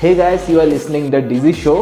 Hey guys you are listening the digi show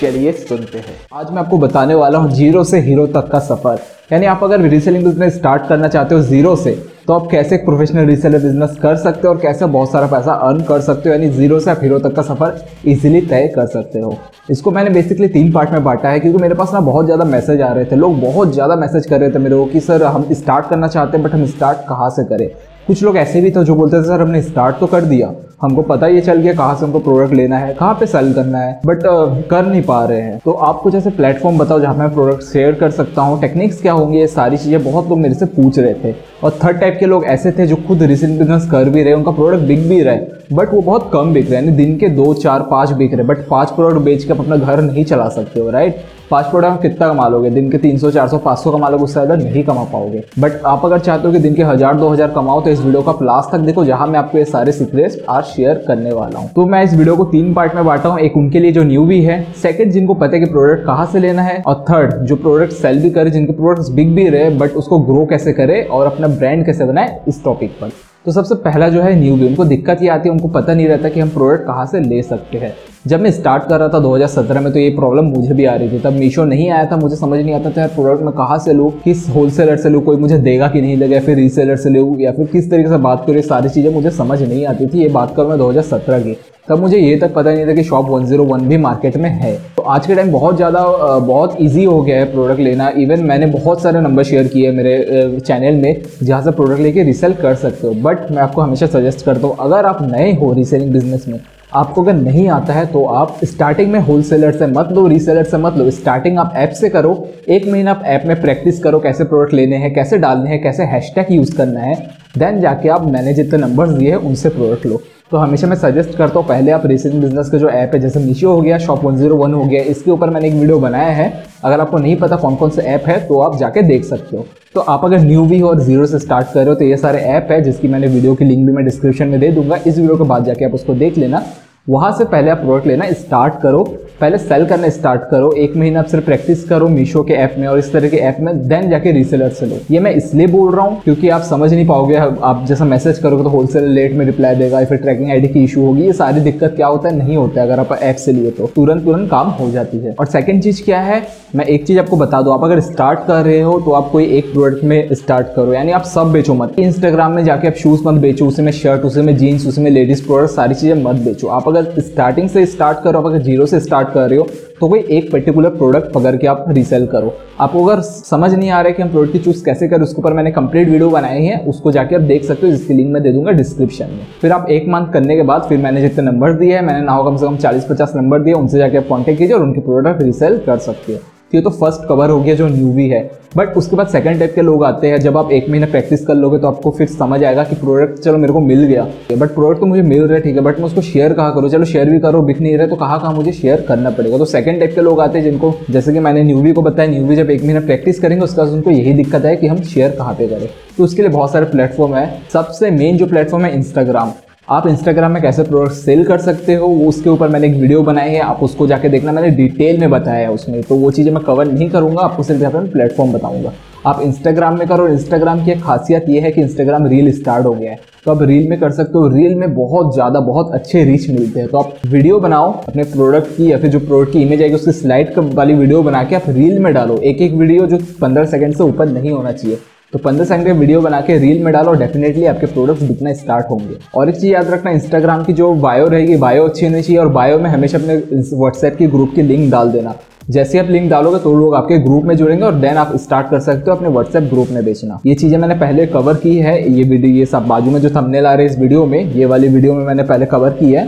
चलिए सुनते हैं। आज मैं आपको बताने वाला हूँ ज़ीरो से हीरो तक का सफ़र। यानी आप अगर रीसेलिंग बिज़नेस स्टार्ट करना चाहते हो ज़ीरो से तो आप कैसे एक प्रोफेशनल रीसेलर बिज़नेस कर सकते हो और कैसे बहुत सारा पैसा अर्न कर सकते हो? यानी ज़ीरो से आप हीरो तक का सफ़र इजीली तय कर सकते हो। इसको मैंने बेसिकली तीन पार्ट में बांटा है क्योंकि मेरे पास ना बहुत ज़्यादा मैसेज आ रहे थे। लोग बहुत ज़्यादा मैसेज कर रहे थे मेरे को कि, सर, हम स्टार्ट करना चाहते हैं बट हम स्टार्ट कहाँ से करें? कुछ लोग ऐसे भी थे जो बोलते थे, सर, हमने स्टार्ट तो कर दिया हमको पता ये चल गया कहाँ से हमको प्रोडक्ट लेना है, कहाँ पे सेल करना है बट कर नहीं पा रहे हैं। तो आप कुछ ऐसे प्लेटफॉर्म बताओ जहाँ मैं प्रोडक्ट शेयर कर सकता हूँ। टेक्निक्स क्या होंगे? ये सारी चीज़ें बहुत लोग मेरे से पूछ रहे थे। और थर्ड टाइप के लोग ऐसे थे जो खुद रिसेंट बिज़नेस कर भी रहे, उनका प्रोडक्ट बिक भी रहा है। बट वो बहुत कम बिक रहे हैं। दिन के दो, चार, पाँच बिक रहे बट पाँच प्रोडक्ट बेच के आप अपना घर नहीं चला सकते हो राइट पाँच प्रोडक्ट कितना कमा लोगे? दिन के तीन सौ, चार सौ कमा लोगे, उससे ज़्यादा नहीं कमा पाओगे। बट आप अगर चाहते हो कि दिन के हज़ार, दो हज़ार कमाओ तो इस वीडियो का लास्ट तक देखो, जहाँ मैं आपको ये सारे सीक्रेट्स आज शेयर करने वाला हूँ। तो मैं इस वीडियो को तीन पार्ट में बांटा हूँ। एक उनके लिए जो न्यू भी है। सेकंड जिनको पता है कि प्रोडक्ट कहाँ से लेना है। और थर्ड जो प्रोडक्ट सेल भी करे, जिनके प्रोडक्ट्स बिग भी रहे बट उसको ग्रो कैसे करे और अपना ब्रांड कैसे बनाए इस टॉपिक पर। तो सबसे पहला जो है न्यू भी उनको दिक्कत ये आती है, उनको पता नहीं रहता कि हम प्रोडक्ट कहाँ से ले सकते हैं। जब मैं स्टार्ट कर रहा था 2017 में तो ये प्रॉब्लम मुझे भी आ रही थी। तब मीशो नहीं आया था, मुझे समझ नहीं आता था, यार प्रोडक्ट मैं कहाँ से लूँ? किस होलसेलर से लूँ? कोई मुझे देगा कि नहीं देगा? फिर रीसेलर से लूँ? या फिर किस तरीके से बात करूँ? सारी चीज़ें मुझे समझ नहीं आती थी, ये बात करूँ मैं दो की। तब मुझे ये तक पता नहीं था कि शॉप 101 भी मार्केट में है। तो आज के टाइम बहुत ज़्यादा बहुत इजी हो गया है प्रोडक्ट लेना। इवन मैंने बहुत सारे नंबर शेयर किए मेरे चैनल में, जहाँ से प्रोडक्ट लेके रिसेल कर सकते हो। बट मैं आपको हमेशा सजेस्ट करता हूँ, अगर आप नए हो रीसेलिंग बिज़नेस में आपको अगर नहीं आता है तो आप स्टार्टिंग में होलसेलर से मत लो रीसेलर से मत लो। स्टार्टिंग आप ऐप से करो। एक महीना आप ऐप में प्रैक्टिस करो कैसे प्रोडक्ट लेने हैं, कैसे डालने हैं, कैसे हैशटैग यूज़ करना है। देन जाके आप मैंने जितने नंबर्स दिए हैं, उनसे प्रोडक्ट लो। तो हमेशा मैं सजेस्ट करता हूँ, पहले आप रीसेलिंग बिज़नेस का जो ऐप है, जैसे मीशो हो गया शॉप वन ज़ीरो वन हो गया, इसके ऊपर मैंने एक वीडियो बनाया है। अगर आपको नहीं पता कौन कौन से ऐप है तो आप जाके देख सकते हो। तो आप अगर न्यू भी हो और ज़ीरो से स्टार्ट कर रहे हो तो ये सारे ऐप है, जिसकी मैंने वीडियो की लिंक भी मैं डिस्क्रिप्शन में दे दूँगा। इस वीडियो के बाद जाके आप उसको देख लेना। वहाँ से पहले आप प्रोडक्ट लेना स्टार्ट करो। पहले सेल करना स्टार्ट करो, एक महीना आप सिर्फ़ प्रैक्टिस करो मीशो के ऐप में और इस तरह के ऐप में देन जाके रीसेलर से लो। ये मैं इसलिए बोल रहा हूँ क्योंकि आप समझ नहीं पाओगे आप जैसा मैसेज करोगे तो होलसेलर लेट में रिप्लाई देगा या फिर ट्रैकिंग आईडी की इशू होगी। ये सारी दिक्कत क्या होता है? नहीं होता है अगर आप ऐप से लिए तो। तुरंत तुरंत काम हो जाती है। और सेकेंड चीज़ क्या है? मैं एक चीज़ आपको बता दूँ, आप अगर स्टार्ट कर रहे हो तो आप कोई एक प्रोडक्ट में स्टार्ट करो। यानी आप सब बेचो मत। इंस्टाग्राम में जाके आप शूज़ मत बेचो उसमें शर्ट उसे में जीन्स उसे में लेडीज़ प्रोडक्ट सारी चीज़ें मत बेचो। आप अगर स्टार्टिंग से स्टार्ट करो, आप अगर ज़ीरो से स्टार्ट कर रहे हो तो कोई एक पर्टिकुलर प्रोडक्ट पकड़ के आप रीसेल करो। आपको अगर समझ नहीं आ रहा है कि हम प्रोडक्ट की चूज़ कैसे करें, उसके ऊपर मैंने कंप्लीट वीडियो बनाए हैं, उसको जाके आप देख सकते हो, जिसकी लिंक मैं दे दूँगा डिस्क्रिप्शन में। फिर आप एक मंथ करने के बाद फिर मैंने जितने नंबर दिए हैं, मैंने ना कम से कम चालीस पचास नंबर दिए, उनसे जाके आप कॉन्टेक्ट कीजिए और उनके प्रोडक्ट रीसेल कर सकते हो। ये तो फ़र्स्ट कवर हो गया जो न्यूवी है। बट उसके बाद सेकंड टाइप के लोग आते हैं, जब आप एक महीना प्रैक्टिस कर लोगे तो आपको फिर समझ आएगा कि प्रोडक्ट चलो मेरे को मिल गया। बट प्रोडक्ट तो मुझे मिल रहा है, ठीक है बट मैं उसको शेयर कहाँ करूँ? चलो शेयर भी करो, बिक नहीं रहे तो कहाँ कहाँ मुझे शेयर करना पड़ेगा? तो सेकंड टाइप के लोग आते हैं जिनको, जैसे कि मैंने न्यूवी को बताया न्यूवी जब एक महीना प्रैक्टिस करेंगे, उसके बाद उनको यही दिक्कत है कि हम शेयर कहाँ पे करें। तो उसके लिए बहुत सारे प्लेटफॉर्म है। सबसे मेन जो प्लेटफॉर्म है इंस्टाग्राम आप इंस्टाग्राम में कैसे प्रोडक्ट सेल कर सकते हो, उसके ऊपर मैंने एक वीडियो बनाई है, आप उसको जाके देखना, मैंने डिटेल में बताया है उसमें। तो वो चीज़ें मैं कवर नहीं करूँगा, आपको सिर्फ़ यहाँ पर प्लेटफॉर्म बताऊँगा। आप इंस्टाग्राम में करो इंस्टाग्राम की एक खासियत ये है कि इंस्टाग्राम रील स्टार्ट हो गया है। तो आप रील में कर सकते हो रील में बहुत ज़्यादा, बहुत अच्छे रीच मिलते हैं। तो आप वीडियो बनाओ, अपने प्रोडक्ट की या फिर जो प्रोडक्ट की इमेज आएगी, उसकी स्लाइड वाली वीडियो बना के आप रील में डालो। एक एक वीडियो जो पंद्रह सेकेंड से ऊपर नहीं होना चाहिए। तो पंद्रह सेकंड का वीडियो बना के रील में डालो डेफिनेटली आपके प्रोडक्ट्स बिकना स्टार्ट होंगे। और एक चीज़ याद रखना इंस्टाग्राम की जो बायो रहेगी बायो अच्छी होनी चाहिए और बायो में हमेशा अपने व्हाट्सएप की ग्रुप की लिंक डाल देना। जैसे आप लिंक डालोगे तो लोग आपके ग्रुप में जुड़ेंगे और देन आप स्टार्ट कर सकते हो अपने व्हाट्सएप ग्रुप में बेचना। ये चीज़ें मैंने पहले कवर की है, ये वीडियो ये सब बाजू में जो थंबनेल आ रहे हैं इस वीडियो में, ये वाली वीडियो में मैंने पहले कवर की है।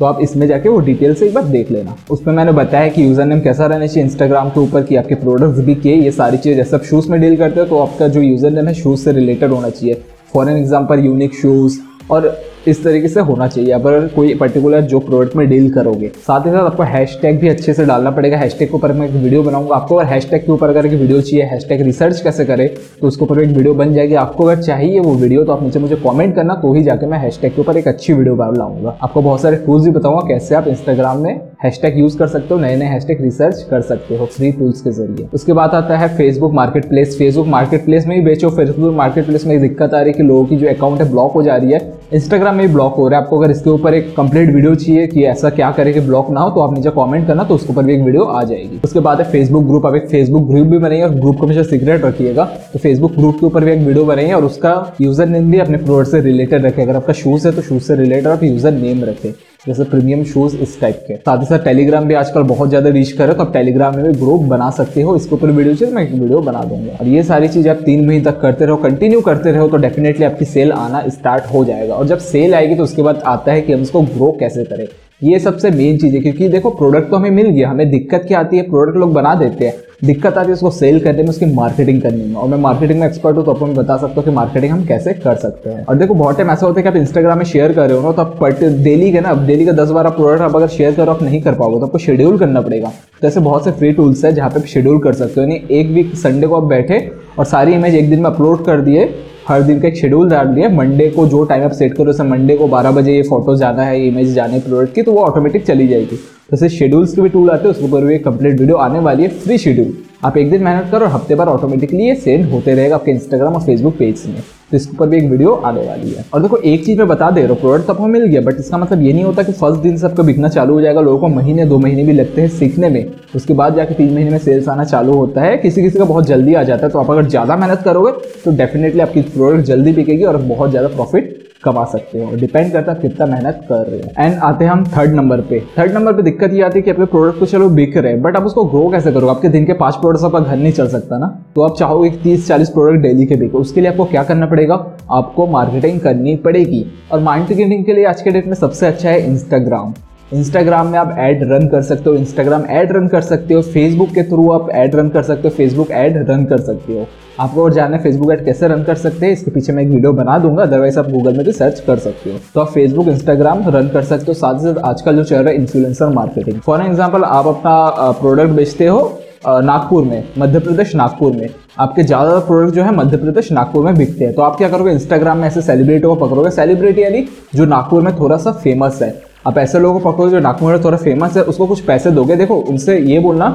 तो आप इसमें जाके वो डिटेल से एक बार देख लेना। उसमें मैंने बताया कि यूज़र नेम कैसा रहना चाहिए इंस्टाग्राम के ऊपर कि आपके प्रोडक्ट्स भी के ये सारी चीज़ें। जैसे आप शूज़ में डील करते हो तो आपका जो यूज़र नेम है शूज़ से रिलेटेड होना चाहिए। For an example unique shoes और इस तरीके से होना चाहिए। अगर कोई पर्टिकुलर जो प्रोडक्ट में डील करोगे। साथ ही साथ आपको हैशटैग भी अच्छे से डालना पड़ेगा। हैशटैग के ऊपर मैं एक वीडियो बनाऊँगा आपको। अगर हैशटैग के ऊपर अगर एक वीडियो चाहिए हैशटैग रिसर्च कैसे करें तो उसके ऊपर एक वीडियो बन जाएगी। आपको अगर चाहिए वो वीडियो तो आप नीचे मुझे कॉमेंट करना तो ही जाकर मैं हैशटैग के ऊपर एक अच्छी वीडियो लाऊँगा आपको बहुत सारे टूल्स भी बताऊँगा, कैसे आप इंस्टाग्राम में हैशटैग यूज़ कर सकते हो नए नए हैशटैग रिसर्च कर सकते हो फ्री टूल्स के ज़रिए। उसके बाद आता है Facebook market place Facebook market place में ही बेचो फेसबुक मार्केट प्लेस में दिक्कत आ रही है कि लोगों की जो अकाउंट है ब्लॉक हो जा रही है। इंस्टाग्राम में भी ब्लॉक हो रहा है। आपको अगर इसके ऊपर एक कंप्लीट वीडियो चाहिए कि ऐसा क्या करे कि ब्लॉक ना हो तो आप नीचे कमेंट करना तो उसके ऊपर भी एक वीडियो आ जाएगी। उसके बाद है फेसबुक ग्रुप आप एक फेसबुक ग्रुप भी बनाइए और ग्रुप को हमेशा सीक्रेट रखिएगा। तो फेसबुक ग्रुप के ऊपर भी एक वीडियो बनाइए और उसका यूज़र नेम भी अपने प्रोडक्ट से रिलेटेड रखे। अगर आपका शूज़ है तो शूज़ से रिलेटेड आप यूज़र नेम रखें। जैसे प्रीमियम शूज़ इस टाइप के। साथ ही साथ टेलीग्राम भी आजकल बहुत ज़्यादा रीच करे तो आप टेलीग्राम में भी ग्रुप बना सकते हो। इसके ऊपर वीडियो चाहिए, मैं एक वीडियो बना दूँगा। और ये सारी चीज़ आप तीन महीने तक करते रहो कंटिन्यू करते रहो तो डेफिनेटली आपकी सेल आना स्टार्ट हो जाएगा। और जब सेल आएगी तो उसके बाद आता है कि हम इसको ग्रो कैसे करें। ये सबसे मेन चीज़ है, क्योंकि देखो प्रोडक्ट तो हमें मिल गया, हमें दिक्कत क्या आती है प्रोडक्ट लोग बना देते हैं। दिक्कत आती है उसको सेल करने में, उसकी मार्केटिंग करने में। और मैं मार्केटिंग में एक्सपर्ट हूँ तो आपको मैं बता सकता हूँ कि मार्केटिंग हम कैसे कर सकते हैं। और देखो, बहुत टाइम ऐसा होता है कि आप इंस्टाग्राम में शेयर कर रहे हो ना तो आप डेली के ना डेली का दस बारह प्रोडक्ट आप अगर शेयर करो, आप नहीं कर पाओगे तो आपको शेड्यूल करना पड़ेगा। तो ऐसे बहुत से फ्री टूल्स है जहाँ पे आप शेड्यूल कर सकते हो। यानी एक वीक संडे को आप बैठे और सारी इमेज एक दिन में अपलोड कर दिए हर दिन का एक शेड्यूल डाल दिया मंडे को जो टाइम आप सेट करो जैसे मंडे को 12 बजे ये फ़ोटो जाना है इमेज जाने प्रोडक्ट की तो वो ऑटोमेटिक चली जाएगी। जैसे शेड्यूल्स के भी टूल आते हैं, उसके ऊपर भी कंप्लीट वीडियो आने वाली है फ्री शेड्यूल आप एक दिन मेहनत करो और हफ़्ते बार ऑटोमेटिकली ये सेंड होते रहेगा आपके इंस्टाग्राम और फेसबुक पेज में। तो इसके ऊपर भी एक वीडियो आने वाली है। और देखो, एक चीज़ मैं बता दे रहा हूँ प्रोडक्ट तो आपको मिल गया बट इसका मतलब ये नहीं होता कि फ़र्स्ट दिन से आपका बिकना चालू हो जाएगा, लोगों को महीने, दो महीने भी लगते हैं सीखने में। उसके बाद जाके तीन महीने में सेल्स आना चालू होता है, किसी किसी का बहुत जल्दी आ जाता है। तो आप अगर ज़्यादा मेहनत करोगे तो डेफिनेटली आपकी प्रोडक्ट जल्दी बिकेगी और बहुत ज़्यादा प्रॉफिट कमा सकते हो। डिपेंड करता है कितना मेहनत कर रहे हो। एंड आते हैं हम थर्ड नंबर पे। थर्ड नंबर पे दिक्कत ये आती है कि आपके प्रोडक्ट तो चलो बिक रहे हैं बट आप उसको ग्रो कैसे करोगे? आपके दिन के पाँच प्रोडक्ट आपका घर नहीं चल सकता ना। तो आप चाहोगे कि तीस, चालीस प्रोडक्ट डेली के बिको। उसके लिए आपको क्या करना पड़ेगा? आपको मार्केटिंग करनी पड़ेगी। और मार्केटिंग के लिए आज के डेट में सबसे अच्छा है इंस्टाग्राम इंस्टाग्राम में आप ऐड रन कर सकते हो इंस्टाग्राम ऐड रन कर सकते हो फेसबुक के थ्रू आप ऐड रन कर सकते हो फेसबुक ऐड रन कर सकते हो। आपको और जानना है फेसबुक ऐड कैसे रन कर सकते हैं, इसके पीछे मैं एक वीडियो बना दूँगा अदरवाइज़ आप गूगल में भी सर्च कर सकते हो। तो आप फेसबुक इंस्टाग्राम रन कर सकते हो, साथ ही साथ आजकल जो चल रहा है इन्फ्लुएंसर मार्केटिंग फॉर एग्ज़ाम्पल आप अपना प्रोडक्ट बेचते हो नागपुर में, मध्य प्रदेश नागपुर में। आपके ज़्यादातर प्रोडक्ट जो है मध्य प्रदेश नागपुर में बिकते हैं। तो आप क्या करोगे इंस्टाग्राम में ऐसे सेलिब्रिटी को पकड़ोगे सेलिब्रिटी यानी जो नागपुर में थोड़ा सा फ़ेमस है। आप ऐसे लोगों को पकड़ो जो नागपुर में थोड़ा फ़ेमस है, उसको कुछ पैसे दोगे? देखो, उनसे ये बोलना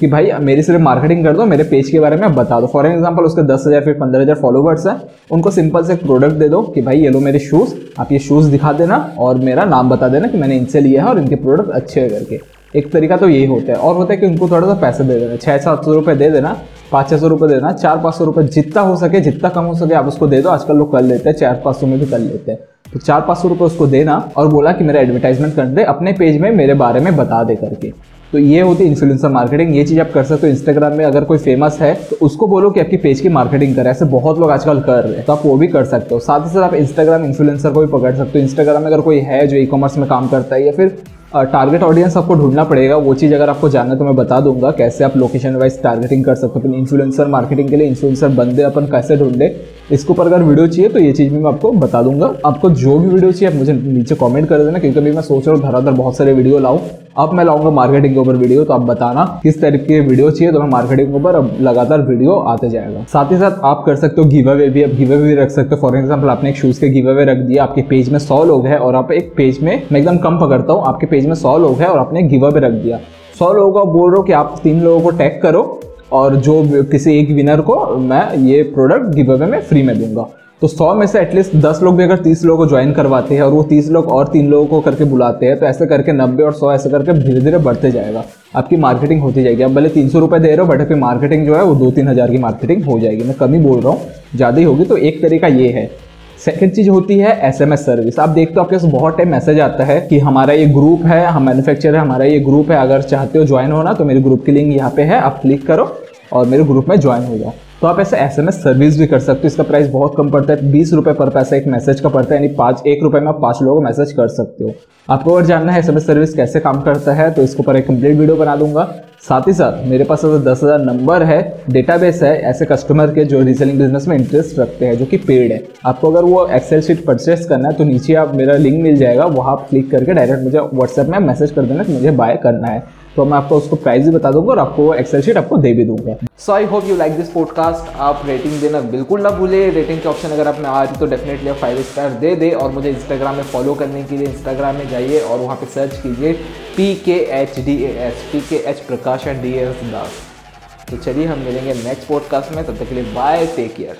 कि भाई, मेरी सिर्फ़ मार्केटिंग कर दो, मेरे पेज के बारे में बता दो। फॉर एग्ज़ाम्पल उसके दस हज़ार, फिर पंद्रह हज़ार फॉलोवर्स हैं, उनको सिंपल से प्रोडक्ट दे दो कि भाई, ये लो मेरे शूज़ आप ये शूज़ दिखा देना और मेरा नाम बता देना कि मैंने इनसे लिया है और इनके प्रोडक्ट अच्छे है करके। एक तरीका तो यही होता है। और होता है कि उनको थोड़ा सा पैसे दे देना छः सात सौ रुपये दे देना, पाँच छः सौ रुपये देना, चार पाँच सौ रुपये जितना हो सके, जितना कम हो सके आप उसको दे दो। आजकल लोग कर लेते हैं, चार पाँच सौ में भी कर लेते हैं। तो चार पाँच सौ रुपये उसको देना और बोला कि मेरा एडवर्टाइजमेंट कर दे, अपने पेज में मेरे बारे में बता दे करके। तो ये होती है इन्फ्लुएंसर मार्केटिंग ये चीज़ आप कर सकते हो। इंस्टाग्राम में अगर कोई फ़ेमस है तो उसको बोलो कि आपकी पेज की मार्केटिंग करे। ऐसे बहुत लोग आजकल कर रहे हैं तो आप वो भी कर सकते हो। साथ ही साथ आप इंस्टाग्राम इन्फ्लुएंसर को भी पकड़ सकते हो। इंस्टाग्राम में अगर कोई है जो ई कॉमर्स में काम करता है या फिर टारगेट ऑडियंस आपको ढूंढना पड़ेगा, वो चीज़ अगर आपको जानना तो मैं बता दूँगा कैसे आप लोकेशन वाइज टारगेटिंग कर सकते हो। इन्फ्लुएंसर मार्केटिंग के लिए इन्फ्लुएंसर बंदे अपन कैसे ढूंढे इसके ऊपर अगर वीडियो चाहिए तो ये चीज़ भी मैं आपको बता दूँगा। आपको जो भी वीडियो चाहिए, आप मुझे नीचे कमेंट कर देना, क्योंकि अभी मैं सोच रहा हूँ धराधर बहुत सारे वीडियो लाऊं। अब मैं लाऊँगा मार्केटिंग के ऊपर वीडियो तो आप बताना किस तरीके की वीडियो चाहिए तो मैं मार्केटिंग के ऊपर अब लगातार वीडियो आते जाएगा। साथ ही साथ आप कर सकते हो गिव अवे भी अब गिव अवे भी रख सकते हो। फॉर एग्ज़ाम्पल आपने एक शूज़ के गिव अवे रख दिया, आपके पेज में सौ लोग हैं, और आप एक पेज में, मैं एकदम कम पकड़ता हूँ, आपके पेज में सौ लोग हैं, और आपने गिव अवे रख दिया। सौ लोगों को बोल रहे हो कि आप तीन लोगों को टैग करो और जो किसी एक विनर को मैं ये प्रोडक्ट गिव अवे में फ्री में दूँगा। तो सौ में से एटलीस्ट दस लोग भी अगर तीस लोगों को ज्वाइन करवाते हैं और वो तीस लोग और तीन लोगों को करके बुलाते हैं तो ऐसे करके नब्बे और सौ ऐसे करके धीरे धीरे बढ़ते जाएगा। आपकी मार्केटिंग होती जाएगी। आप भले तीन सौ रुपये दे रहे हो बट आपकी मार्केटिंग जो है वो दो तीन हज़ार की मार्केटिंग हो जाएगी। मैं कमी बोल रहा हूँ, ज़्यादा ही होगी। तो एक तरीका ये है सेकंड चीज़ होती है एसएमएस सर्विस आप देखते हो आपके पास बहुत टाइम मैसेज आता है कि हमारा ये ग्रुप है, हम मैन्युफैक्चर है, हमारा ये ग्रुप है। अगर चाहते हो ज्वाइन होना तो मेरे ग्रुप की लिंक यहाँ पे है। आप क्लिक करो और मेरे ग्रुप में ज्वाइन हो जाओ। तो आप ऐसे एस एम एस सर्विस भी कर सकते हो। इसका प्राइस बहुत कम पड़ता है। बीस रुपये पर पैसा एक मैसेज का पड़ता है। यानी पाँच, एक रुपये में आप पाँच लोगों को मैसेज कर सकते हो। आपको अगर जानना है एस एम एस सर्विस कैसे काम करता है तो इसके ऊपर एक कंप्लीट वीडियो बना दूँगा। साथ ही साथ मेरे पास अगर दस हज़ार नंबर है डेटाबेस है, ऐसे कस्टमर के जो रीसेलिंग बिज़नेस में इंटरेस्ट रखते हैं, जो कि पेड है, आपको अगर वो एक्सेल शीट परचेस करना है तो नीचे आप मेरा लिंक मिल जाएगा, वहाँ आप क्लिक करके डायरेक्ट मुझे व्हाट्सएप में मैसेज कर देना कि मुझे बाय करना है। तो मैं आपको उसको प्राइस भी बता दूँगा और आपको एक्सेल शीट आपको दे भी दूँगा। So I hope you like this podcast आप रेटिंग देना बिल्कुल ना भूले। रेटिंग के ऑप्शन अगर आपने आ रही तो डेफिनेटली आप फाइव स्टार दे दे और मुझे इंस्टाग्राम में फॉलो करने के लिए इंस्टाग्राम में जाइए और वहाँ पे सर्च कीजिए P K H D A S P K H Prakash and D S Das तो चलिए, हम मिलेंगे नेक्स्ट पॉडकास्ट में। तब तक के लिए बाय टेक केयर